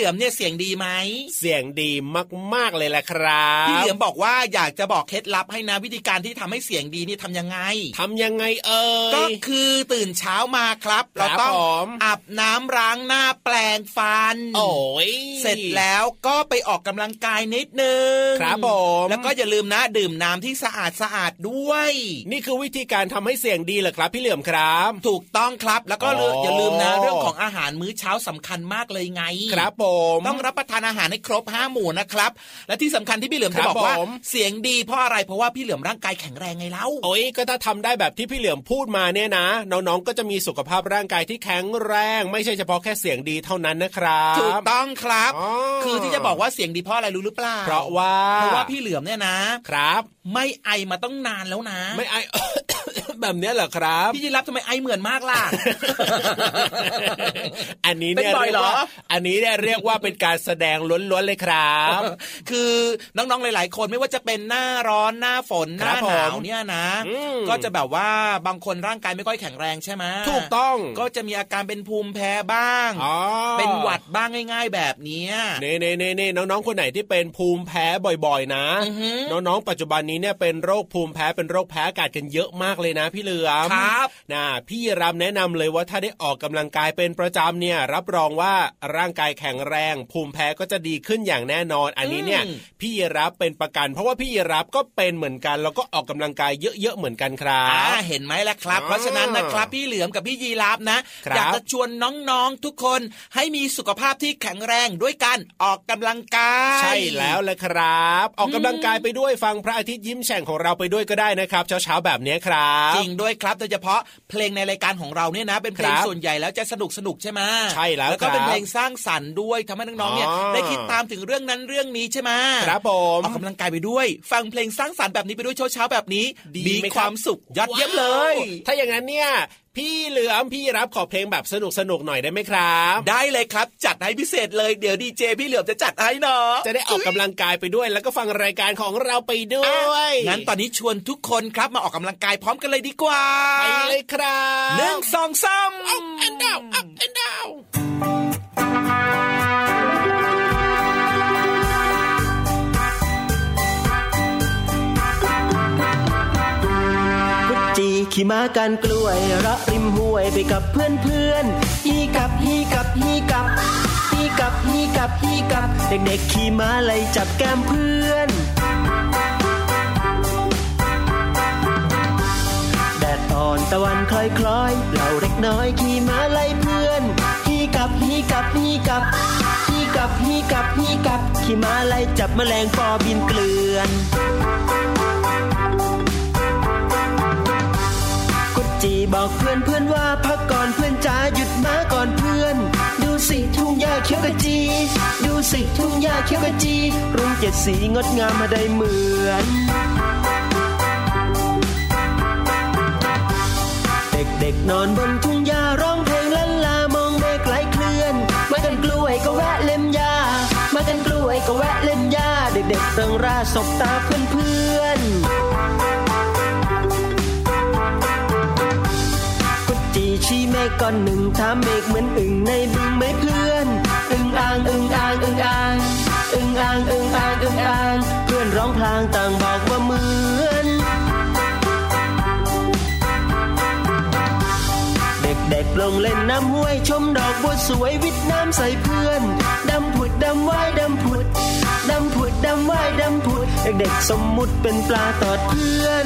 ล่ะพี่เหลือมเนี่ยเสียงดีไหมเสียงดีมากๆเลยแหละครับพี่เหลือมบอกว่าอยากจะบอกเคล็ดลับให้นะวิธีการที่ทำให้เสียงดีนี่ทำยังไงทำยังไงเอ่ยก็คือตื่นเช้ามาครับครัเราบต้องผมอาบน้ำล้างหน้าแปลงฟัน โอ้ยเสร็จแล้วก็ไปออกกำลังกายนิดนึงครับผมแล้วก็อย่าลืมนะดื่มน้ำที่สะอาดสะอาดด้วย นี่คือวิธีการทำให้เสียงดีเหรอครับ พี่เหลือมครับ ถูกต้องครับแล้วก็อ๋อออย่าลืมนะเรื่องของอาหารมื้อเช้าสำคัญมากเลยไง ครับผมต้องรับประทานอาหารให้ครบห้าหมู่นะครับ และที่สำคัญที่พี่เหลือมครัจะบบอกว่าผมเสียงดีเพราะอะไรเพราะว่าพี่เหลือมร่างกายแข็งแรงไงเล่าโอ้ยก็ถ้าทำได้แบบที่พี่เหลือมพูดมาเนี่ยนะ น้องๆก็จะมีสุขภาพร่างกายที่แข็งแรง ไม่ใช่เฉพาะแค่เสียงดีเท่านั้นนะครับถูกต้องครับอ๋อคือที่จะบอกว่าเสียงดีเพราะอะไรรู้หรือเปล่าเพราะว่าเพราะว่าพี่เหลือมเนี่ยนะครับ ไม่ไอมาต้องนานแล้วนะ ไม่ไอแบบเนี้ยเหรอครับพี่ยีรับทำไมไอเหมือนมากล่ะอันนี้เนี่ยเป็นบ่อยเรียกเหรอว่าอันนี้เนี่ยเรียกว่าเป็นการแสดงล้วนๆเลยครับ คือน้องๆหลาย ๆ คนไม่ว่าจะเป็นหน้าร้อนหน้าฝนหครัน้าบหนาวผมเนี่ยนะอืมก็จะแบบว่าบางคนร่างกายไม่ค่อยแข็งแรงใช่ไหมถูกต้องก็จะมีอาการเป็นภูมิแพ้บ้างอ๋อเป็นหวัดบ้างง่าย ๆ แบบเนี้ยเน่เน่เน่เน่น้องๆคนไหนที่เป็นภูมิแพ้บ่อย ๆ นะอือหือน้องๆปัจจุบันนี้เนี่ยเป็นโรคภูมิแพ้เป็นโรคแพ้อากาศกันเยอะมากเลยนะ พี่เหลือมครับนะพี่รำแนะนำเลยว่าถ้าได้ออกกำลังกายเป็นประจำเนี่ยรับรองว่าร่างกายแข็งแรง ภูมิแพ้ก็จะดีขึ้นอย่างแน่นอน อันนี้เนี่ยอืมพี่รับเป็นประกัน เพราะว่าพี่รับก็เป็นเหมือนกันแล้วก็ออกกำลังกายเยอะๆเหมือนกันครัอ่าบเห็นไหมล่ะครับอ่าเพราะฉะนั้นนะครับพี่เหลือมกับพี่ยีรับนะครับอยากจะชวนน้องๆทุกคนให้มีสุขภาพที่แข็งแรงด้วยการออกกำลังกาย ใช่แล้วแหละครับ ออกกำลังกายไปด้วยฟังพระอาทิตย์ยิ้มแฉ่งของเราไปด้วยก็ได้นะครับ เช้าๆแบบนี้ครับจริงด้วยครับโดยเฉพาะเพลงในรายการของเราเนี่ยนะ เป็นเพลงครับส่วนใหญ่แล้วจะสนุกสนุกใช่ไหมใช่แล้วแล้วก็เป็นครับเพลงสร้างสรรค์ด้วยทำให้น้องๆเนี่ยอ๋อได้คิดตามถึงเรื่องนั้นเรื่องนี้ใช่ไหมครับผมออกกำลังกายไปด้วย ฟังเพลงสร้างสรรค์แบบนี้ไปด้วยเช้าๆแบบนี้ดีมีไหมครับความสุขยอดเยี่ยมเลยว้าวถ้าอย่างนั้นเนี่ยพี่เหลือมพี่รับขอเพลงแบบสนุกสนุกๆหน่อยได้ไหมครับ ได้เลยครับ จัดให้พิเศษเลยเดี๋ยวดีเจพี่เหลือมจะจัดให้เนาะจะได้ออกกำลังกายไปด้วย แล้วก็ฟังรายการของเราไปด้วยงั้นตอนนี้ชวนทุกคนครับมาออกกำลังกายพร้อมกันเลยดีกว่าไปเลยครับหนึ่งสองสาม up and down up and down จีขี่ม้ากันกล้วยระริมห้วยไปกับเพื่อนเพื่อนฮีกับฮีกับฮีกับฮีกับฮีกับฮีกับ เด็กๆขี่ม้าไล่จับแก้มเพื่อนแดดอ่อนตะวันคล้อยคล้อยๆเราเล็กน้อยขี่ม้าไล่เพื่อนฮีกับฮีกับฮีกับฮีกับฮีกับฮีกับขี่ม้าไล่จับแมลงปอบินเกลื่อน จีบอกเพื่อนเพื่อนว่าพักก่อนเพื่อนจ๋าหยุดมาก่อนเพื่อน ดูสิทุ่งหญ้าเขียวกะจี ดูสิทุ่งหญ้าเขียวกะจีรุ่งเจ็ดสีงดงามมาได้เหมือนเด็กๆนอนบนทุ่งหญ้าร้องเพลงลันลามองเมฆไหลเคลื่อน มากันกล้วยก็แวะเล่มหญ้ามากันกล้วยก็แวะเล่มหญ้าเด็กๆเริงร่าสบตาเพื่อนๆ ชี้เมฆก้อนหนึ่งถามเมฆเหมือนอึ่งในบึงไหมเพื่อนอึ่งอ่างอึ่งอ่างอึ่งอ่างอึ่งอ่างอึ่งอ่างอึ่งอ่างเพื่อนร้องพลางต่างบอกว่าเหมือนเด็กๆลงเล่นน้ำห้วยชมดอกบัวสวยวิทน้ำใส่เพื่อนดำผุดดำว่ายดำผุดดำผุดดำว่ายดำผุดเด็กๆสมมุติเป็นปลาตอดเพื่อน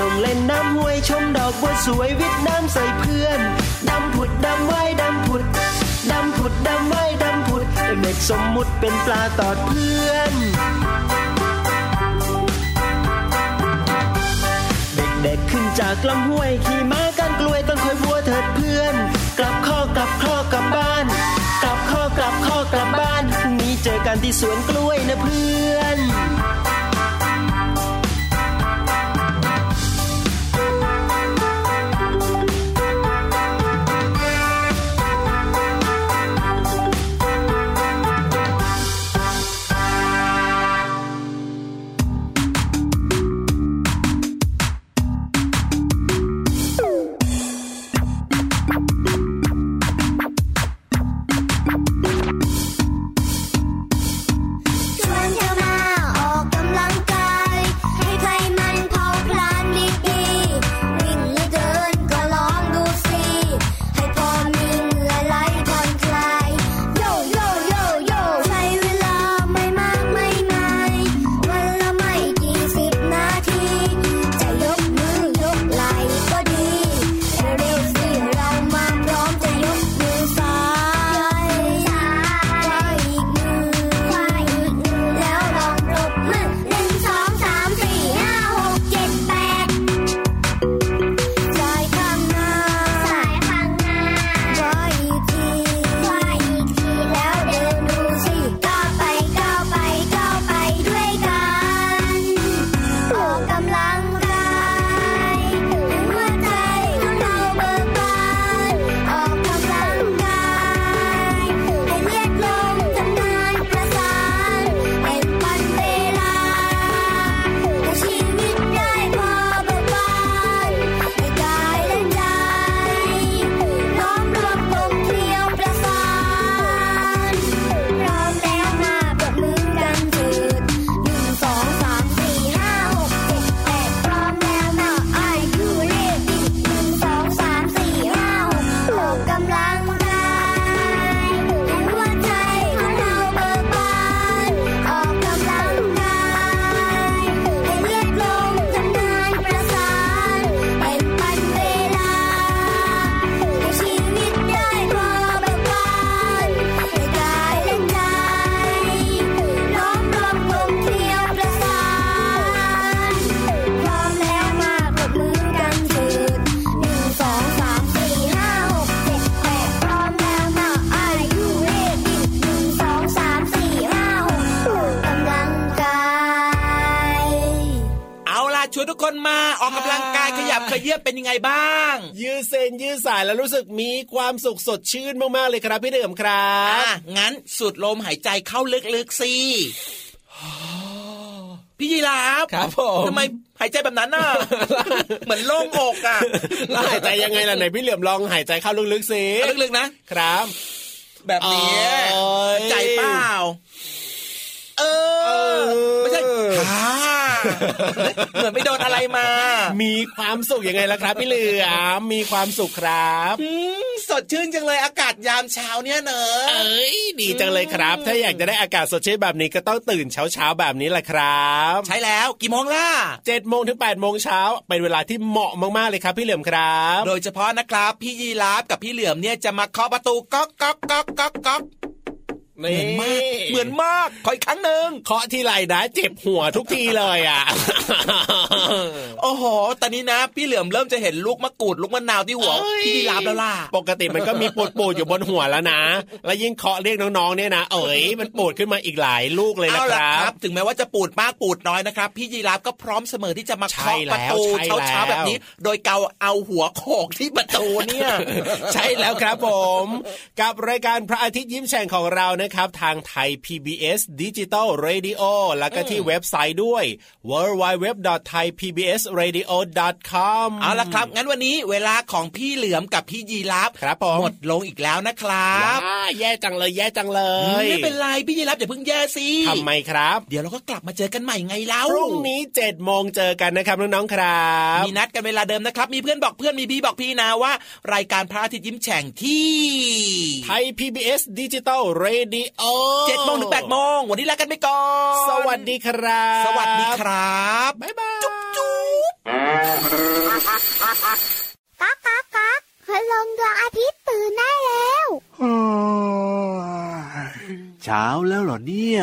ลงเล่นน้ำห้วยชมดอกบัวสวยวิทน้ำใส่เพื่อนดำผุดดำว่ายดำผุดดำผุดดำว่ายดำผุดเด็กสมมุติเป็นปลาตอดเพื่อนเด็กๆขึ้นจากลำห้วยขี่ม้ากันกล้วยต้นคอยบัวเถิดเพื่อน กลับข้อกลับข้อกลับบ้าน กลับข้อกลับข้อกลับบ้านพรุ่งนี้เจอกันที่สวนกล้วยนะเพื่อน ยับขยื่นเป็นยังไงบ้าง ยืดเส้นยืดสายแล้วรู้สึกมีความสุขสดชื่นมากๆเลยครับพี่เดิมครัอะบงั้นสูดลมหายใจเข้าลึกๆสิพี่ยีราฟครับผมทำไมหายใจแบบนั้นน่ะ เหมือนโล่งอกอะแล้วหายใจยังไงล่ะไหนพี่เหลือมลองหายใจเข้าลึกๆสิลึกๆนะครับ แบบนี้โอ้ยใจเปล่า เออ ไม่ใช่ฮ่า เหมือนไม่โดนอะไรมา มีความสุขยังไงล่ะครับ พี่เหลือมมีความสุขครับอืมสดชื่นจังเลยอากาศยามเช้าเนี่ยเนอะเอ้ยดีจังเลยครับ ถ้าอยากจะได้อากาศสดชื่นแบบนี้ก็ต้องตื่นเช้าๆแบบนี้แหละครับ ใช่แล้วกี่โมงล่ะเจ็ดโมงถึงแปดโมงเช้าเป็นเวลาที่เหมาะมากๆเลยครับ พี่เหลือมครับ โดยเฉพาะนะครับ พี่ยีราฟกับพี่เหลือมเนี่ยจะมาเคาะประตูก๊อกก๊อกก๊อกก๊อกก๊อก เหมือนมากเหมือนมากขออีกครั้งหนึ่งเคาะที่ไรนะเจ็บหัวทุกทีเลยอะโอ้โหตอนนี้นะ พี่เหลือมเริ่มจะเห็นลูกมะกรูดลูกมะนาวที่หัวเอ้ยพี่ยีราฟแล้วล่ะปกติมันก็มีปูดปูดๆอยู่บนหัวแล้วนะ แล้วยิ่งเคาะเรียกน้องๆเนี่ยนะเอ๋ยมันปูดขึ้นมาอีกหลายลูกเลยนะเอาคละรัครับบถึงแม้ว่าจะปูดมากปูดน้อยนะครับ พี่ยีราฟก็พร้อมเสมอที่จะมาใช่เคาะแล้วประตูใช่แล้วเช้าๆแบบนี้ โดยเกาเอาหัวโขกที่ประตูเนี่ย ใช่แล้วครับผม กับรายการพระอาทิตย์ยิ้มแฉ่งของเรานะครับทางไทย PBS Digital Radio แล้วก็ที่เว็บไซต์ด้วย www.thaipbsradio.com เอาละครับ งั้นวันนี้เวลาของพี่เหลือมกับพี่ยีราฟครับผมหมดลงอีกแล้วนะครับว้าแย่จังเลยแย่จังเลย ไม่เป็นไรพี่ยีราฟอย่าเพิ่งแย่สิทำไมครับ เดี๋ยวเราก็กลับมาเจอกันใหม่ไงเล่าพรุ่งนี้7จ็ดโมงเจอกันนะครับน้องๆครับมีนัดกันเวลาเดิมนะครับ มีเพื่อนบอกเพื่อนมีพี่บอกพี่นะว่า รายการพระอาทิตย์ยิ้มแฉ่งที่ไทย PBS Digital Radio เจ็ดโมงถึงแปดโมงวันนี้ลากันไปก่อน สวัสดีครับ สวัสดีครับบ๊ายบายจุ๊บจุ๊บก๊ากก๊ากก๊ากพลงดวงอาทิตย์ตื่นได้แล้วเช้าแล้วเหรอเนี่ย